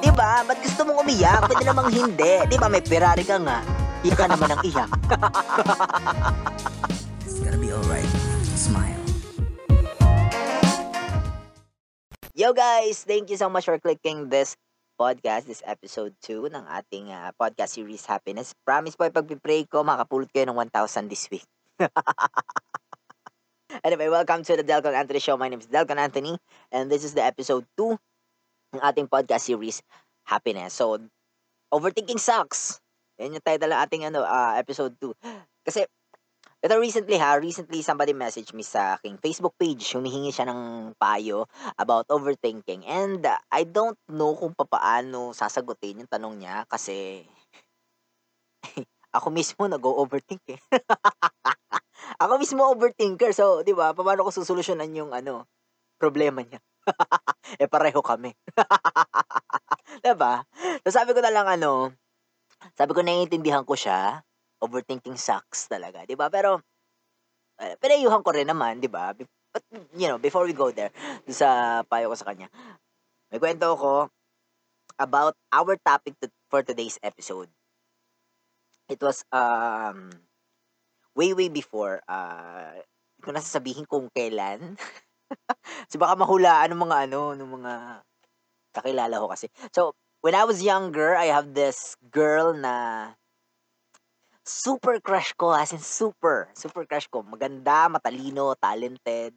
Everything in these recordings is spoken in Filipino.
Di ba? Ba't gusto mong umiyak? Pwede namang hindi. Di ba? May Ferrari ka nga. Iyak ka naman ng iyak. It's gonna be alright. Smile. Yo guys, thank you so much for clicking this podcast, this episode 2 ng ating uh, podcast series Happiness. Promise po, pag-pray ko, makapulot kayo ng 1,000 this week. anyway, welcome to the Delcon Anthony Show. My name is Delcon Anthony, and this is the episode 2 ng ating podcast series Happiness. So, Overthinking Sucks. Yan yung title ng ating ano, uh, episode 2. Kasi, ito recently ha, recently somebody messaged me sa aking Facebook page. Humihingi siya ng payo about overthinking. And uh, I don't know kung paano sasagutin yung tanong niya kasi ako mismo nag-overthink eh. ako mismo overthinker. So, di ba, paano ko susolusyonan yung ano, problema niya? eh, pareho kami. diba? So, sabi ko na lang ano, sabi ko naiintindihan ko siya overthinking sucks talaga, 'di ba? Pero uh, pinayuhan ko rin naman, 'di ba? But you know, before we go there, sa payo ko sa kanya. May kwento ko about our topic to, for today's episode. It was um way way before uh ko na sasabihin kung kailan. so baka mahulaan ng mga ano, ng mga kakilala ko kasi. So, when I was younger, I have this girl na super crush ko, as in super, super crush ko. Maganda, matalino, talented.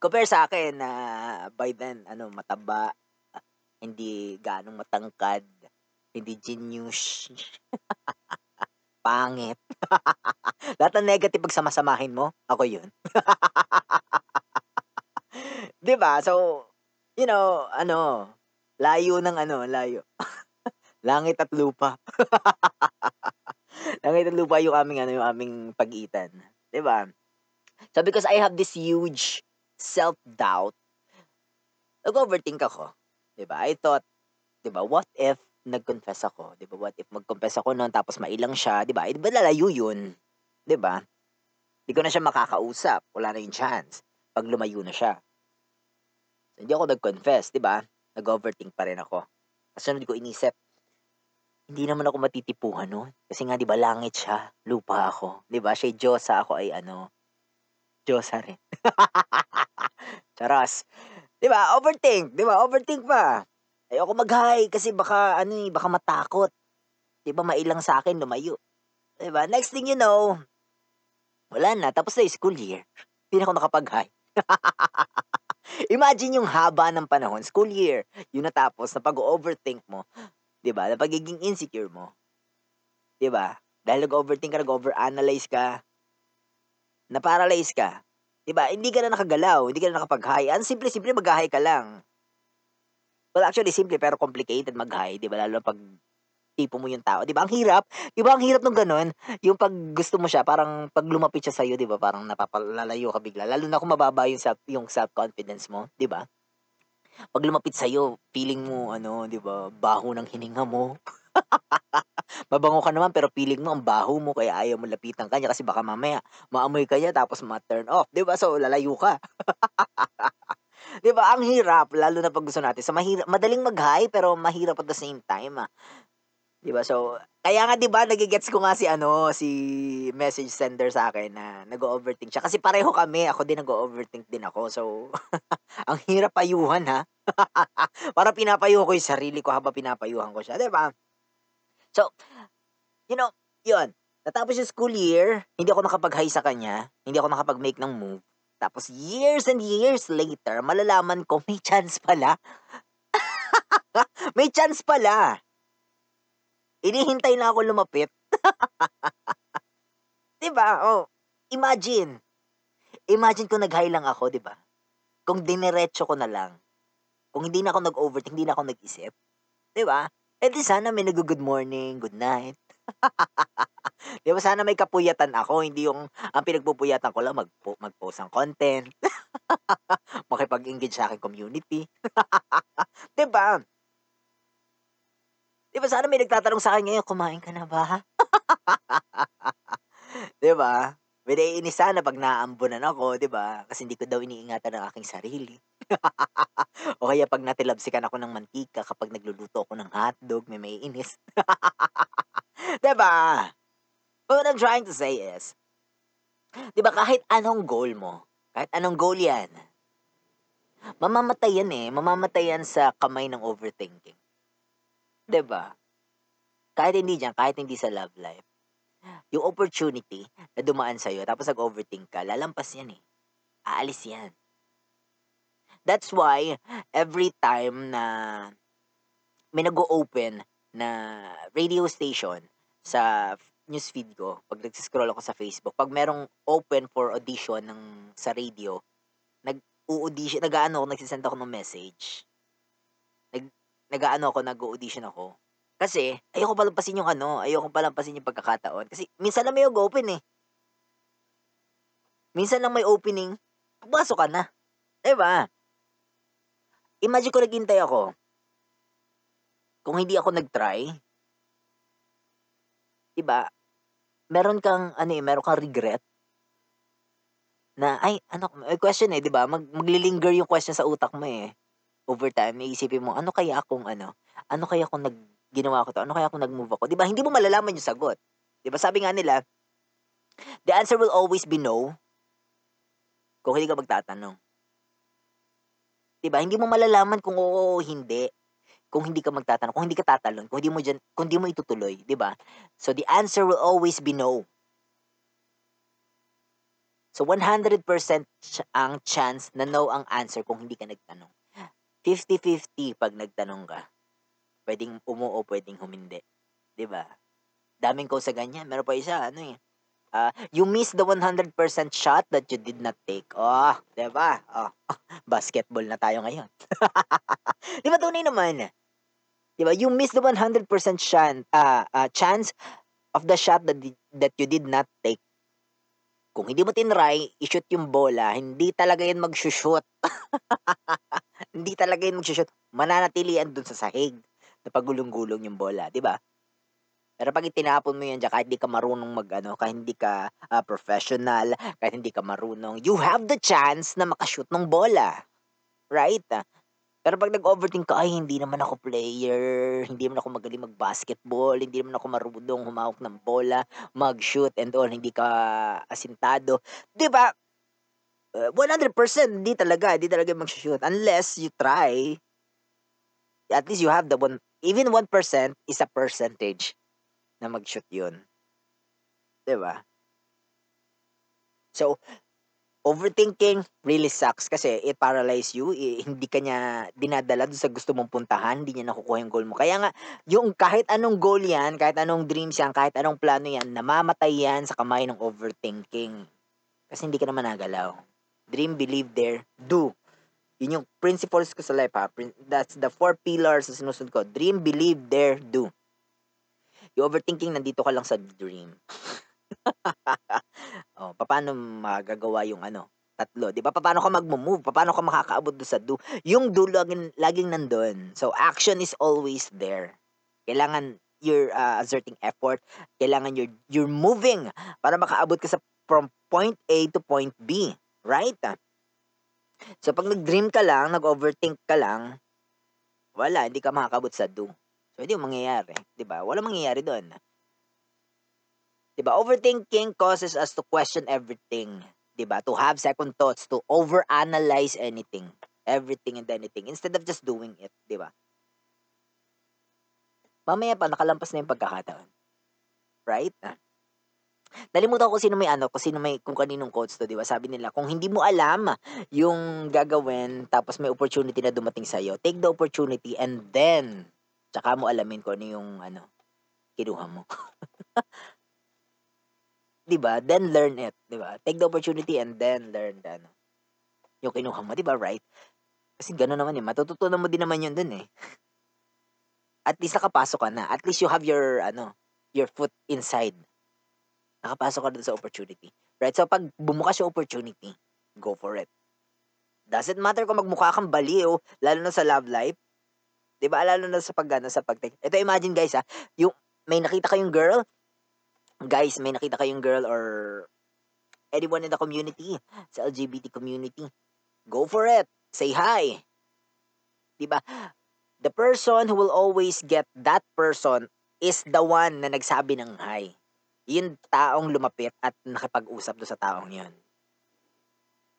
Compare sa akin na uh, by then, ano, mataba, hindi ganong matangkad, hindi genius, pangit. Lahat ng negative pag samasamahin mo, ako yun. 'Di ba? So, you know, ano, layo ng ano, layo. Langit at lupa. Langit at lupa yung aming ano, yung aming pagitan. 'Di ba? So because I have this huge self-doubt, nag-overthink ako. 'Di ba? I thought, 'di ba, what if nag-confess ako, 'di ba? What if mag-confess ako noon tapos mailang siya, 'di ba? Lalayo 'yun? 'Di ba? Hindi ko na siya makakausap, wala na yung chance pag lumayo na siya. Hindi ako nag-confess, 'di ba? Nag-overthink pa rin ako. Kasunod ko inisip, hindi naman ako matitipuhan nun. Kasi nga, di ba, langit siya, lupa ako. Di ba, siya Diyosa, ako ay ano, Diyosa rin. Charas. Di ba, overthink. Di ba, overthink pa. Ayoko mag-hi kasi baka, ano eh, baka matakot. Di ba, mailang sa akin, lumayo. Di ba, next thing you know, wala na, tapos na yung school year. Hindi na ako nakapag-hi. Imagine yung haba ng panahon, school year, yun natapos, na pag-overthink mo, 'di ba? Na pagiging insecure mo. 'Di ba? Dahil nag-overthink ka, nag-overanalyze ka, na-paralyze ka. 'Di ba? Hindi ka na nakagalaw, hindi ka na nakapag-high. Ang simple-simple mag-high ka lang. Well, actually simple pero complicated mag-high, 'di ba? Lalo pag tipo mo yung tao, 'di ba? Ang hirap. 'Di ba ang hirap nung ganun? Yung pag gusto mo siya, parang pag lumapit siya sa iyo, 'di ba? Parang napapalalayo ka bigla. Lalo na kung mababa yung self yung self-confidence mo, 'di ba? Pag lumapit sa iyo, feeling mo ano, 'di ba, baho ng hininga mo. Mabango ka naman pero feeling mo ang baho mo kaya ayaw mo lapitan kanya kasi baka mamaya maamoy ka tapos ma-turn off, 'di ba? So lalayo ka. 'Di ba? Ang hirap lalo na pag gusto natin. So mahirap, madaling mag-high pero mahirap at the same time. Ah. 'Di ba? So kaya nga 'di ba nagigets ko nga si ano, si message sender sa akin na nag-o-overthink siya kasi pareho kami, ako din nag-o-overthink din ako. So ang hirap payuhan ha. Para pinapayuhan ko 'yung sarili ko habang pinapayuhan ko siya, 'di ba? So, you know, 'yun. Natapos yung school year, hindi ako nakapag-high sa kanya, hindi ako nakapag-make ng move. Tapos years and years later, malalaman ko may chance pala. may chance pala. Inihintay na ako lumapit. 'Di ba? Oh, imagine. Imagine kung nag-high lang ako, 'di ba? Kung diniretso ko na lang. Kung hindi na ako nag-overthink, hindi na ako nag-isip. 'Di ba? Eh di sana may nag-good morning, good night. 'Di ba sana may kapuyatan ako, hindi yung ang pinagpupuyatan ko lang mag mag-post ng content. Makipag-engage sa aking community. 'Di ba? 'Di ba sana may nagtatanong sa akin ngayon, "Kumain ka na ba?" 'Di ba? May naiinis sana 'pag naaambunan ako, 'di ba? Kasi hindi ko daw iniingatan ang aking sarili. O kaya 'pag natilabsikan ako ng mantika kapag nagluluto ako ng hotdog, may maiinis. 'Di ba? What I'm trying to say is, 'di ba kahit anong goal mo, kahit anong goal 'yan, mamamatay yan, eh, mamamatay yan sa kamay ng overthinking. 'Di ba? Kahit hindi diyan, kahit hindi sa love life. Yung opportunity na dumaan sa'yo tapos nag-overthink ka, lalampas yan, eh. Aalis yan. That's why every time na may nag-o-open na radio station sa newsfeed ko, 'pag nagse-scroll ako sa Facebook, 'pag merong open for audition ng sa radio, nag-u-audition nag-aano ako, nagse-send ako ng message. Nag nag-aano ako, nag-o-audition ako. Kasi ayoko palampasin yung ano, ayokong palampasin yung pagkakataon. Kasi minsan lang may mag-open, eh. Minsan lang may opening, papasok ka na. 'Di ba? Imagine kung naghintay ako. Kung hindi ako nag-try 'di ba? Meron kang ano, eh, meron kang regret. Na, ay ano, may question, eh, 'di ba? Mag magle-linger yung question sa utak mo, eh. Over time, iisipin mo, ano kaya kung ano, ano kaya kung nag ginawa ko 'to, ano kaya kung nag-move ako? 'Di ba, hindi mo malalaman yung sagot. 'Di ba, sabi nga nila, the answer will always be no kung hindi ka magtatanong. 'Di ba, hindi mo malalaman kung oo o hindi, kung hindi ka magtatanong, kung hindi ka tatalon, kung hindi mo diyan kung hindi mo itutuloy, 'di ba? So, the answer will always be no. So, 100% ch ang chance na no ang answer kung hindi ka nagtanong. 50-50 'pag nagtanong ka. Puwedeng umuo, puwedeng humindi, 'di ba? Daming quote sa ganyan. Meron pa isa ano, eh, ah, "You miss the 100% shot that you did not take." Oh, 'di ba? Oh, basketball na tayo ngayon. 'Di ba tunay naman? 'Di ba, you miss the 100% shan ah, ah, chance of the shot that that you did not take. Kung hindi mo tinry i-shoot yung bola, hindi talaga yan magso-shoot. Hindi talaga yan magso-shoot. Mananatili yan dun sa sahig na pagulong-gulong yung bola, 'di ba? Pero 'pag itinapon mo yan diyan kahit di ka marunong mag-ano, kahit hindi ka, ah, professional, kahit hindi ka marunong, you have the chance na maka-shoot nung bola, right? Pero 'pag nag-overthink ka, "Ay hindi naman ako player, hindi naman ako magaling mag-basketball, hindi naman ako marunong humawak ng bola, mag-shoot and all, hindi ka asintado." 'Di ba? Uh, 100% hindi talaga, hindi talaga magso-shoot unless you try. At least you have the one even 1% is a percentage na mag-shoot yun. 'Di ba? So, overthinking really sucks kasi it paralyze you, eh, hindi ka niya dinadala sa gusto mong puntahan, hindi niya nakukuha yung goal mo. Kaya nga yung kahit anong goal yan, kahit anong dreams yan, kahit anong plano yan, namamatay yan sa kamay ng overthinking. Kasi hindi ka naman nagalaw. Dream, believe, dare, do. Yun yung principles ko sa life ha. That's the four pillars na sinusunod ko. Dream, believe, dare, do. Yung overthinking, nandito ka lang sa dream. oh, paano magagawa yung ano, tatlo, 'di ba? Paano ka magmo-move? Paano ka makakaabot do sa do? Yung do laging laging nando'n. So action is always there. Kailangan you're uh, exerting effort. Kailangan you're you're moving para makaabot ka sa from point A to point B, right? So pag nag-dream ka lang, nag-overthink ka lang, wala, hindi ka makakaabot sa do. So hindi mangyayari, 'di ba? Walang mangyayari doon. 'Di ba? Overthinking causes us to question everything, 'di ba? To have second thoughts, to overanalyze anything, everything and anything instead of just doing it, 'di ba? Mamaya pa nakalampas na yung pagkakataon. Right? Nalimutan ko sino may ano, kung sino may kung kaninong quotes 'to, 'di ba? Sabi nila, kung hindi mo alam yung gagawin tapos may opportunity na dumating sa'yo, take the opportunity and then tsaka mo alamin kung ano yung ano, kinuha mo. 'Di ba? Then learn it, 'di ba? Take the opportunity and then learn the ano, yung kinuha mo, 'di ba, right? Kasi gano'n naman, eh, matututunan mo din naman yun dun, eh. At least nakapasok ka na. At least you have your ano, your foot inside. Nakapasok ka dun sa opportunity, right? So 'pag bumukas yung opportunity, go for it. Doesn't matter kung magmukha kang baliw, lalo na sa love life. ba, lalo na sa pag-ano, sa pag-text. Ito imagine guys, ah, yung may nakita kayong girl, guys, may nakita kayong girl or anyone in the community, sa LGBT community, go for it. Say hi. 'Di ba? The person who will always get that person is the one na nagsabi ng hi. Yung taong lumapit at nakipag-usap do sa taong yun.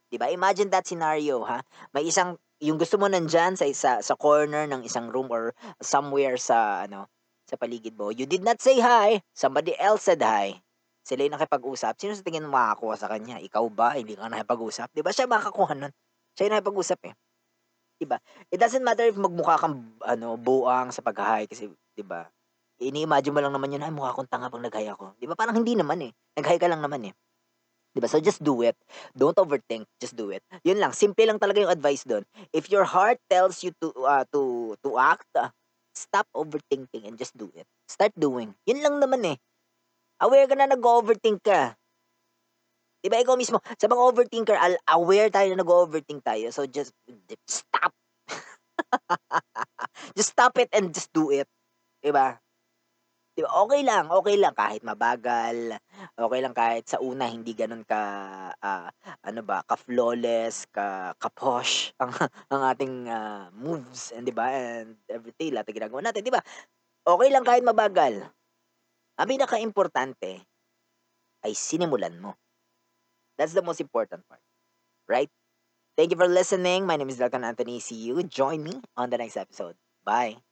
'Di ba? Imagine that scenario, ha? May isang yung gusto mo nandyan sa isa sa corner ng isang room or somewhere sa ano sa paligid mo. You did not say hi. Somebody else said hi. Sila yung nakipag-usap. Sino sa tingin mo makakakuha sa kanya? Ikaw ba? Hindi ka nakipag-usap? 'Di ba? Siya makakakuha nun. Siya yung nakipag-usap eh. 'Di ba? It doesn't matter if magmukha kang ano buang sa pag-hi kasi 'di ba? Ini-imagine mo lang naman yun, ay mukha akong tanga pag nag-hi ako. 'Di ba? Parang hindi naman eh. Nag-hi ka lang naman eh. 'Di ba? So just do it. Don't overthink, just do it. Yun lang, simple lang talaga yung advice doon. If your heart tells you to uh, to to act, uh, stop overthinking and just do it. Start doing. Yun lang naman eh. Aware ka na nag-overthink ka. 'Di ba ikaw mismo, sa mga overthinker, aware tayo na nag-overthink tayo. So just stop. just stop it and just do it. 'Di ba? 'Di? Okay lang, okay lang kahit mabagal. Okay lang kahit sa una hindi gano'n ka ah, ano ba, ka-flawless, ka ka-posh ang ang ating ah, moves and 'di ba? And everything lahat ginagawa natin, 'di ba? Okay lang kahit mabagal. Ang pinakaimportante ay sinimulan mo. That's the most important part. Right? Thank you for listening. My name is Dalton Anthony. See you. Join me on the next episode. Bye.